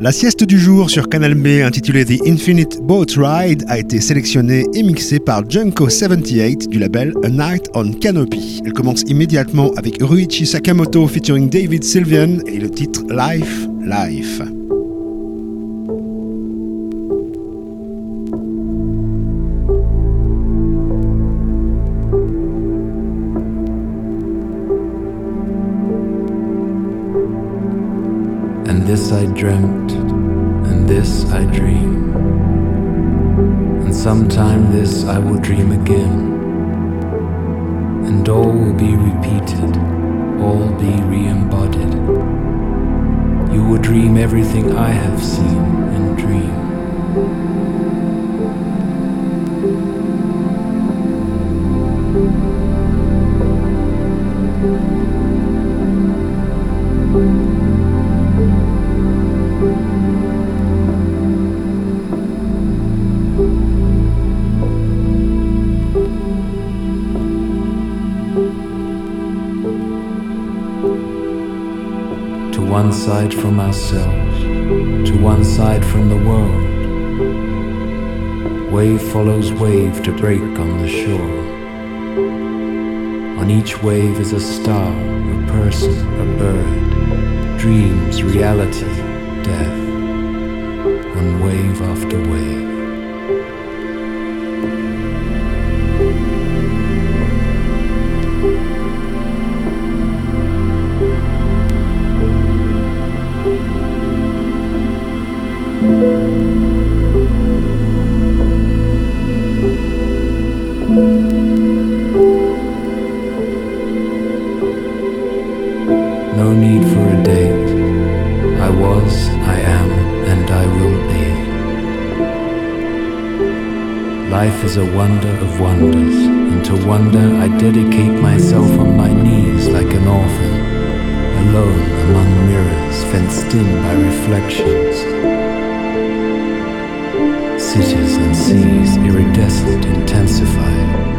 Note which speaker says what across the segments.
Speaker 1: La sieste du jour sur Canal B intitulée The Infinite Boat Ride a été sélectionnée et mixée par Junko78 du label A Night on Canopy. Elle commence immédiatement avec Ruichi Sakamoto featuring David Sylvian et le titre Life, Life.
Speaker 2: Dreamt, and this I dream. And sometime this I will dream again. And all will be repeated, all be re embodied. You will dream everything I have seen and dream. Side from ourselves, to one side from the world. Wave follows wave to break on the shore. On each wave is a star, a person, a bird, dreams, reality, death, on wave after wave. Is a wonder of wonders, and to wonder I dedicate myself on my knees like an orphan, alone among mirrors fenced in by reflections. Cities and seas iridescent intensify.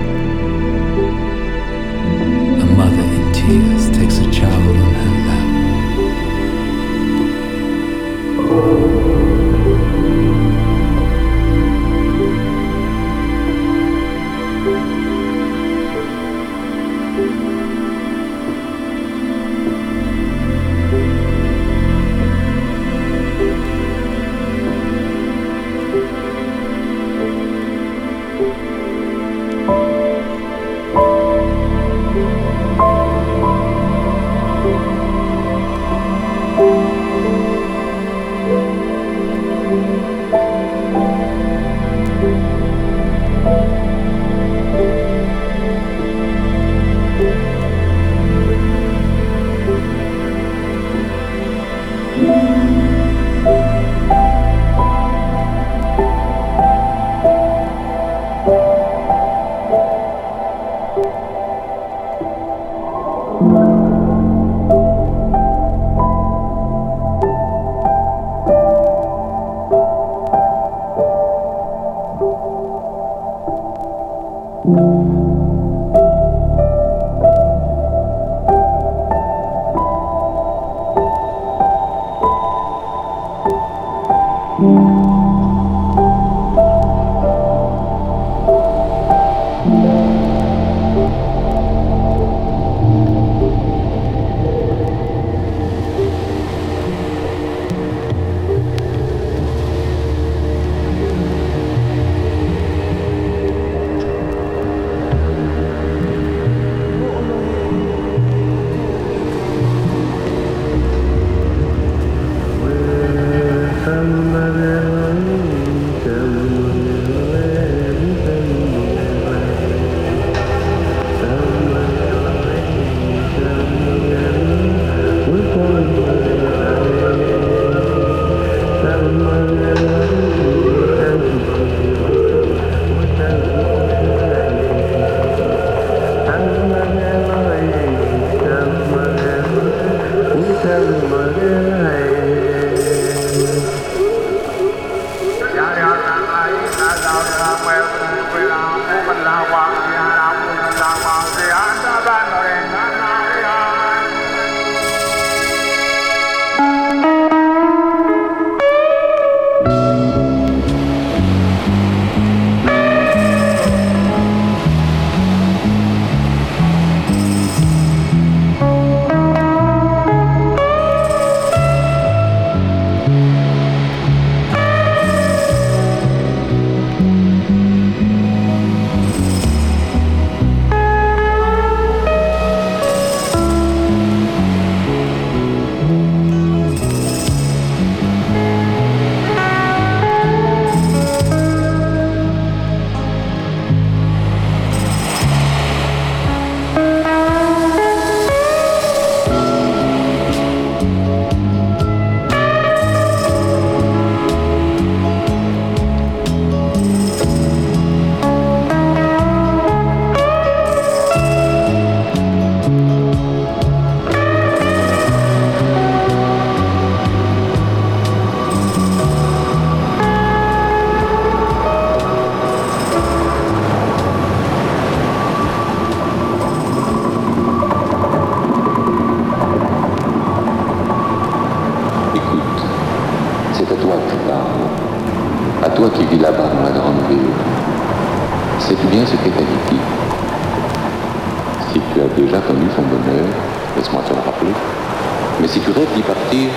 Speaker 3: Si tu rêves d'y partir,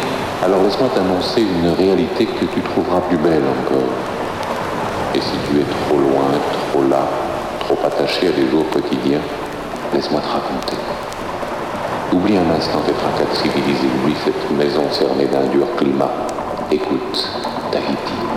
Speaker 3: alors laisse-moi t'annoncer une réalité que tu trouveras plus belle encore. Et si tu es trop loin, trop là, trop attaché à des jours quotidiens, laisse-moi te raconter. Oublie un instant tes fracas civilisés, oublie cette maison cernée d'un dur climat. Écoute, Tahiti.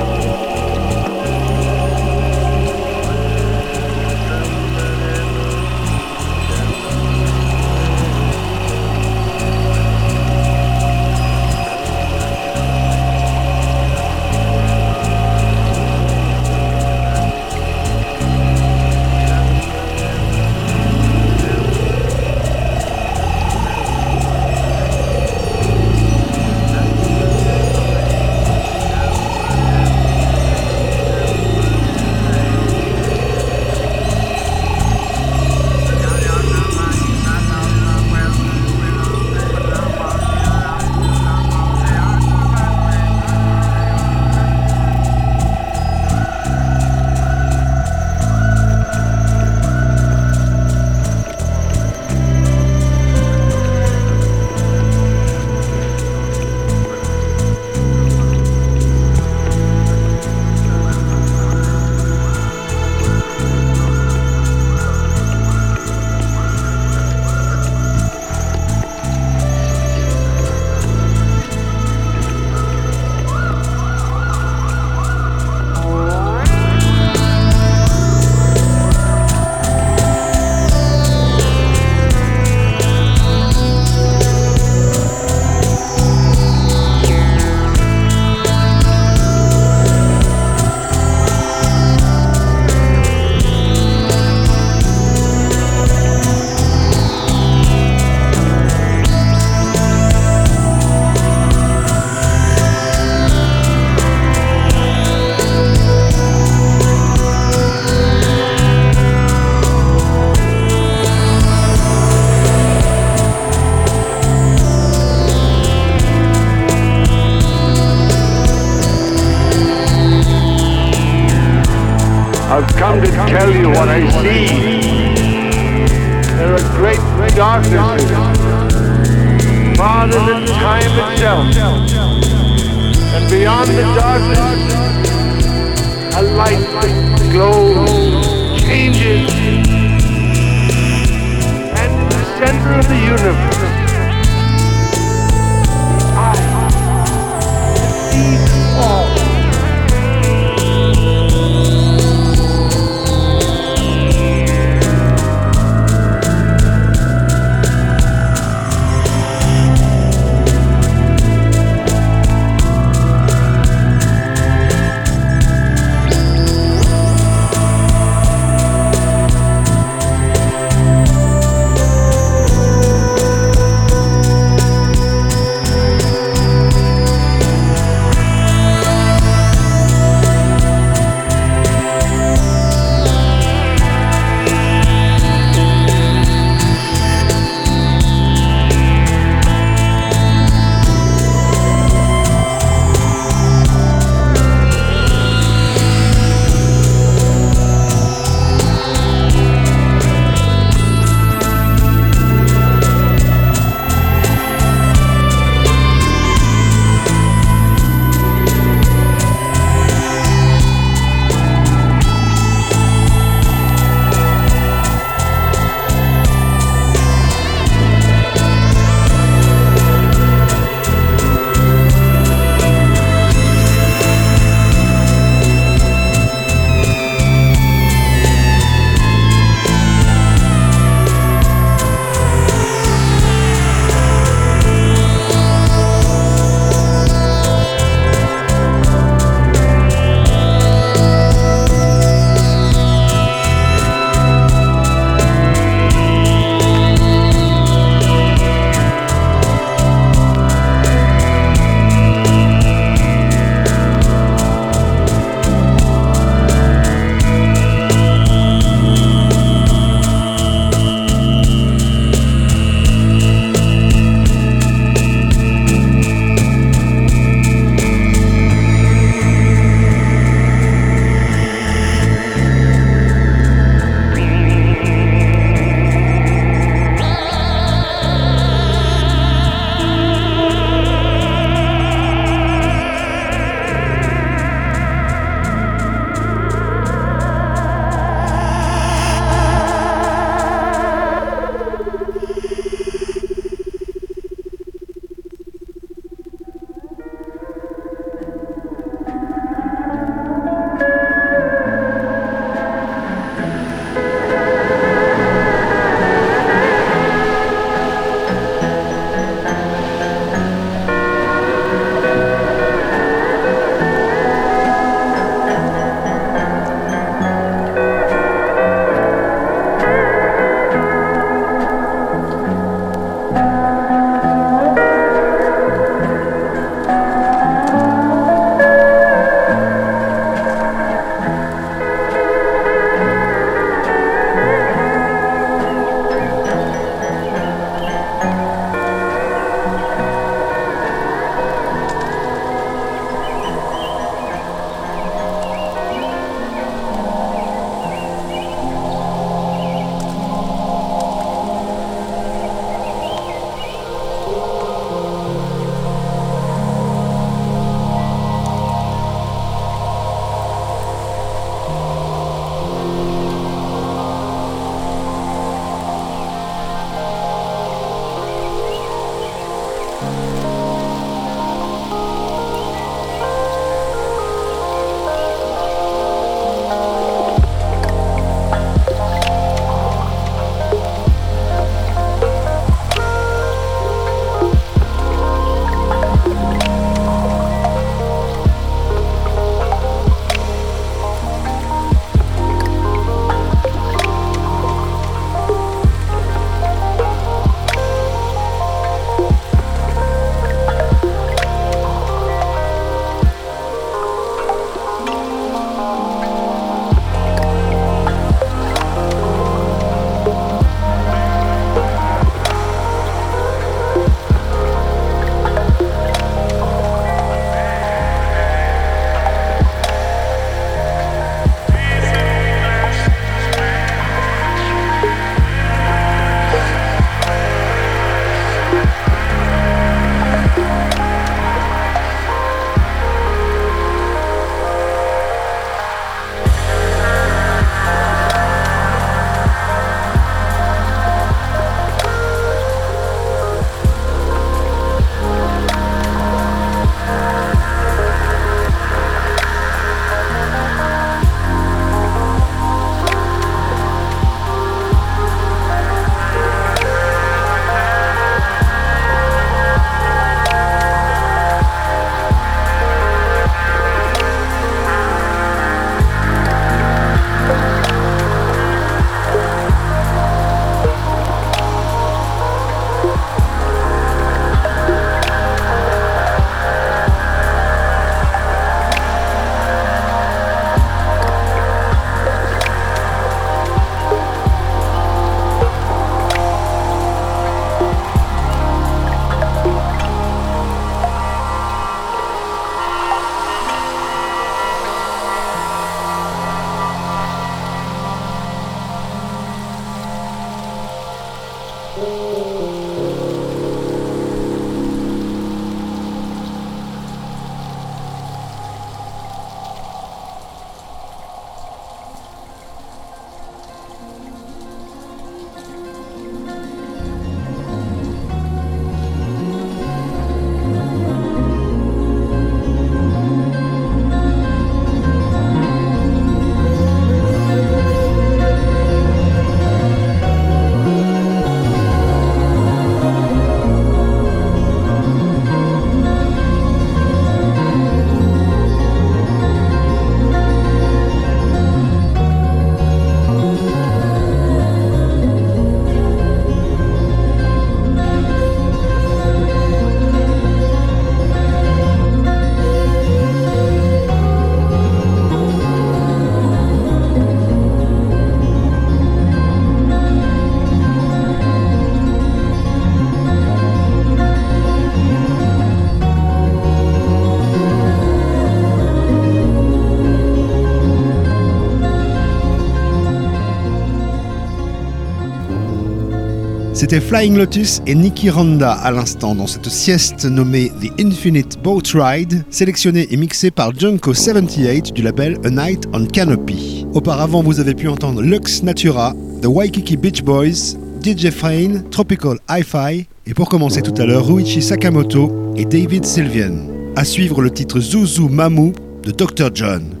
Speaker 1: C'était Flying Lotus et Nicky Randa à l'instant dans cette sieste nommée The Infinite Boat Ride, sélectionnée et mixée par Junko78 du label A Night on Canopy. Auparavant, vous avez pu entendre Lux Natura, The Waikiki Beach Boys, DJ Frayne, Tropical Hi-Fi et pour commencer tout à l'heure, Ruichi Sakamoto et David Sylvian. À suivre le titre Zuzu Mamu de Dr. John.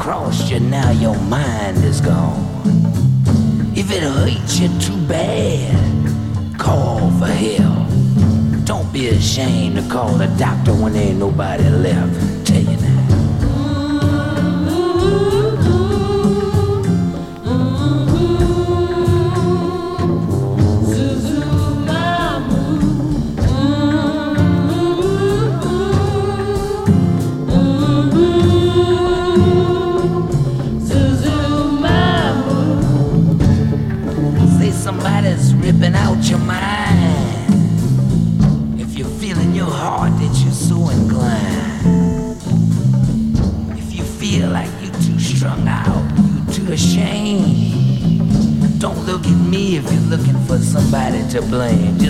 Speaker 4: Crossed you, now your mind is gone. If it hurts you too bad, call for help. Don't be ashamed to call the doctor when there ain't nobody left. Tell you now. blame.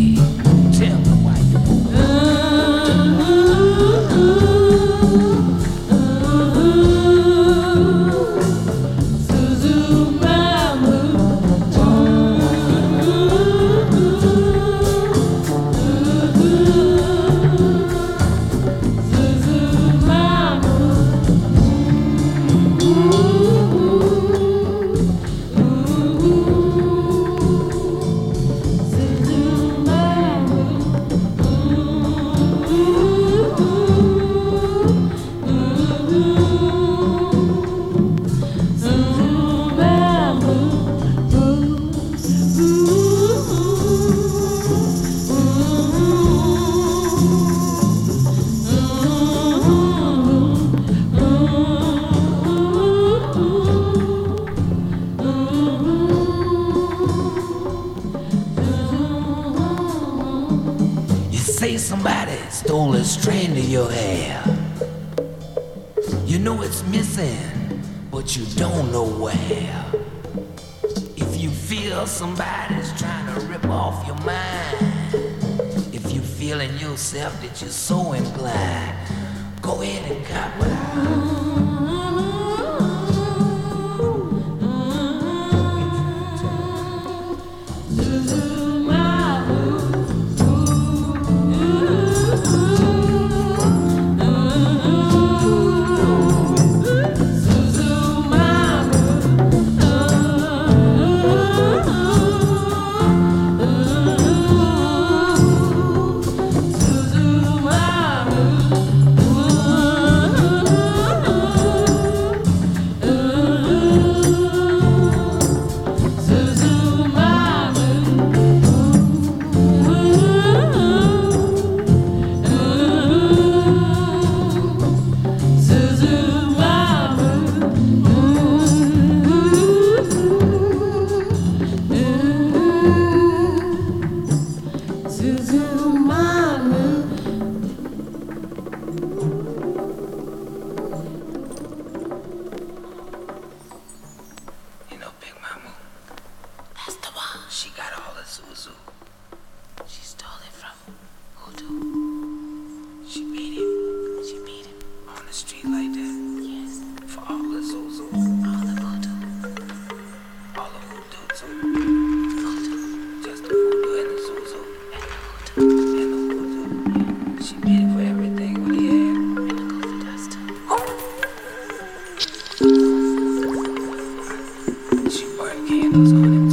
Speaker 4: 走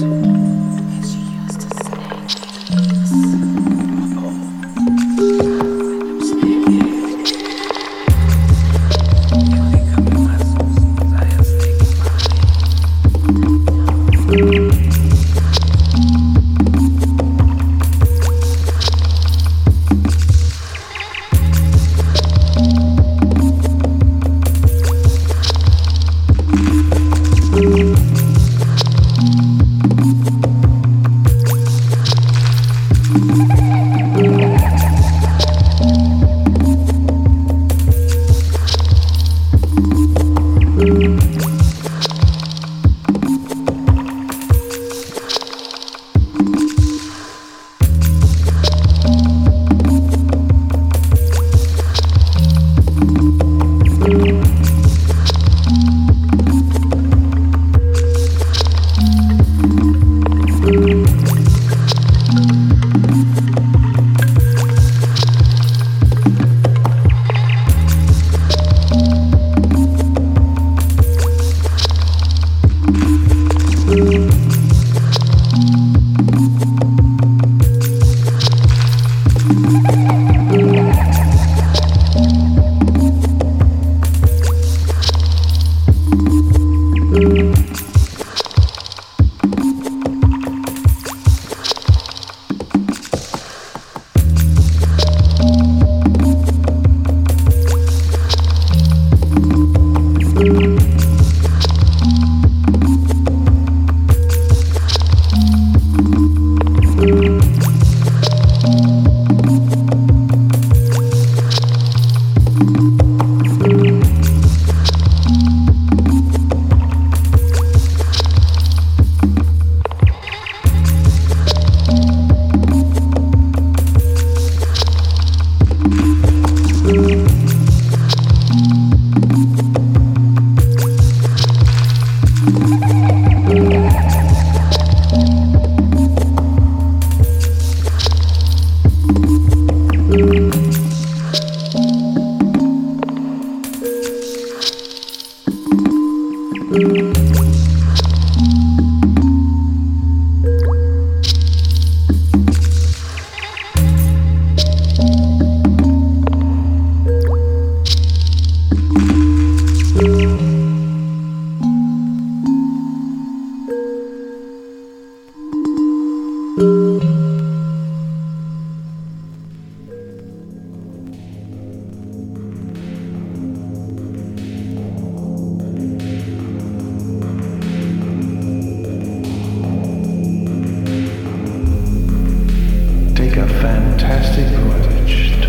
Speaker 5: J'aime pas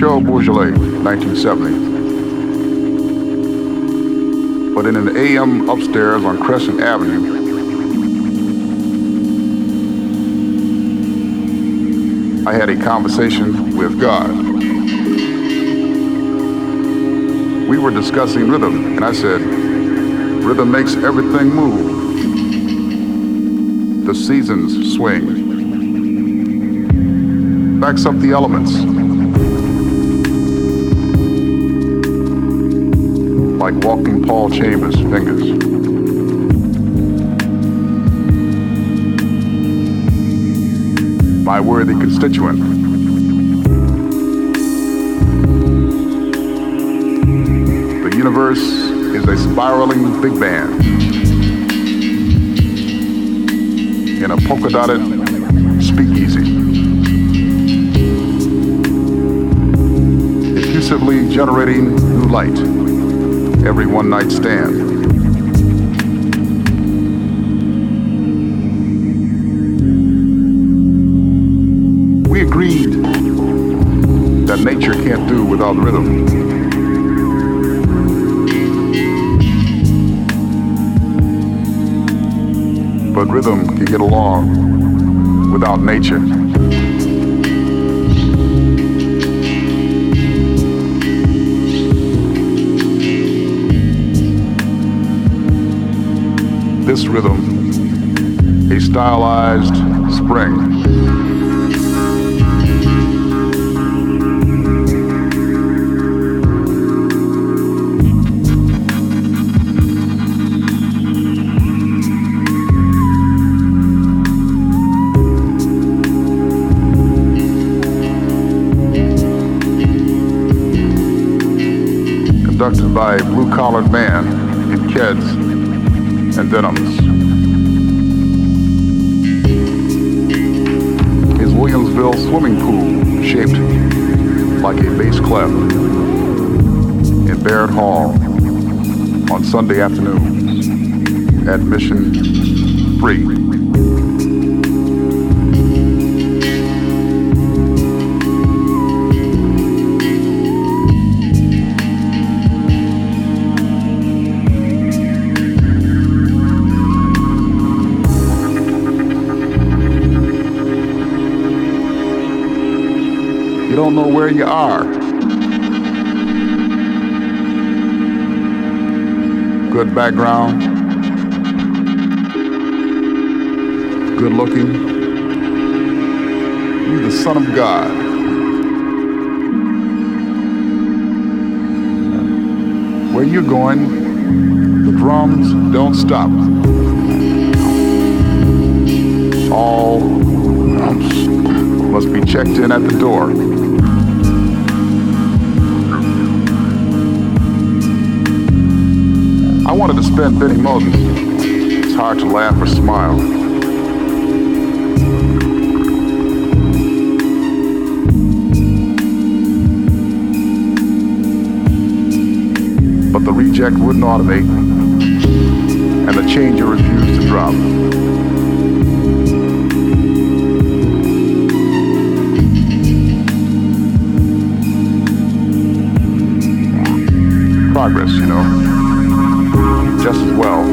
Speaker 6: Michel Bourgeois, 1970. But in an AM upstairs on Crescent Avenue, I had a conversation with God. We were discussing rhythm, and I said, Rhythm makes everything move. The seasons swing, backs up the elements. Like walking Paul Chambers' fingers. My worthy constituent. The universe is a spiraling big band in a polka dotted speakeasy. Generating new light every one night stand. We agreed that nature can't do without rhythm. But rhythm can get along without nature. This rhythm a stylized spring. conducted by a blue-collared man in Keds denims. His Williamsville swimming pool shaped like a bass clef in Baird Hall on Sunday afternoons. Admission free. Don't know where you are. Good background. Good looking. You're the Son of God. Where you're going, the drums don't stop. All drums must be checked in at the door. Wanted to spend Benny Moses It's hard to laugh or smile. But the reject wouldn't automate, and the changer refused to drop. Progress, you know, just as well.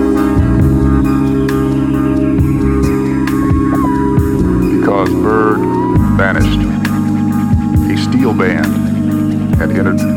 Speaker 6: Because Bird vanished, a steel band had entered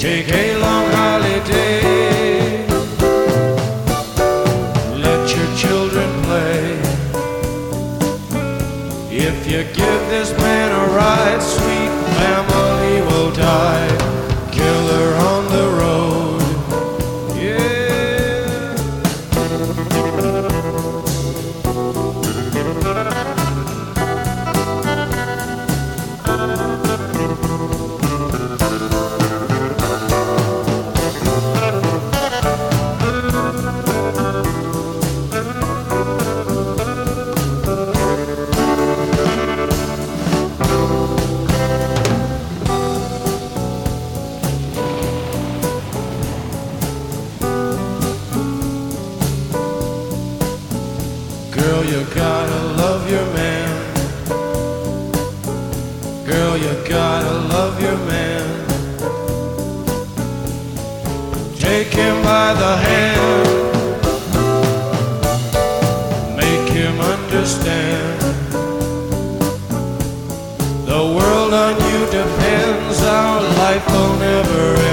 Speaker 7: Take a long holiday. Let your children play. If you give this man a ride, sweet family will die. Never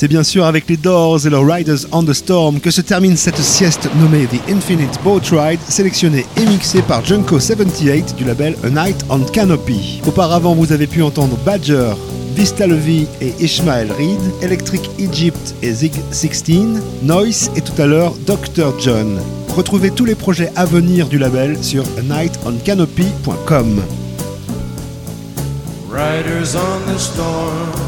Speaker 1: C'est bien sûr avec les Doors et leurs Riders on the Storm que se termine cette sieste nommée The Infinite Boat Ride, sélectionnée et mixée par Junko78 du label A Night on Canopy. Auparavant, vous avez pu entendre Badger, Vista Levy et Ishmael Reed, Electric Egypt et Zig 16, Noise et tout à l'heure Dr. John. Retrouvez tous les projets à venir du label sur anightoncanopy.com.
Speaker 7: Riders on the storm.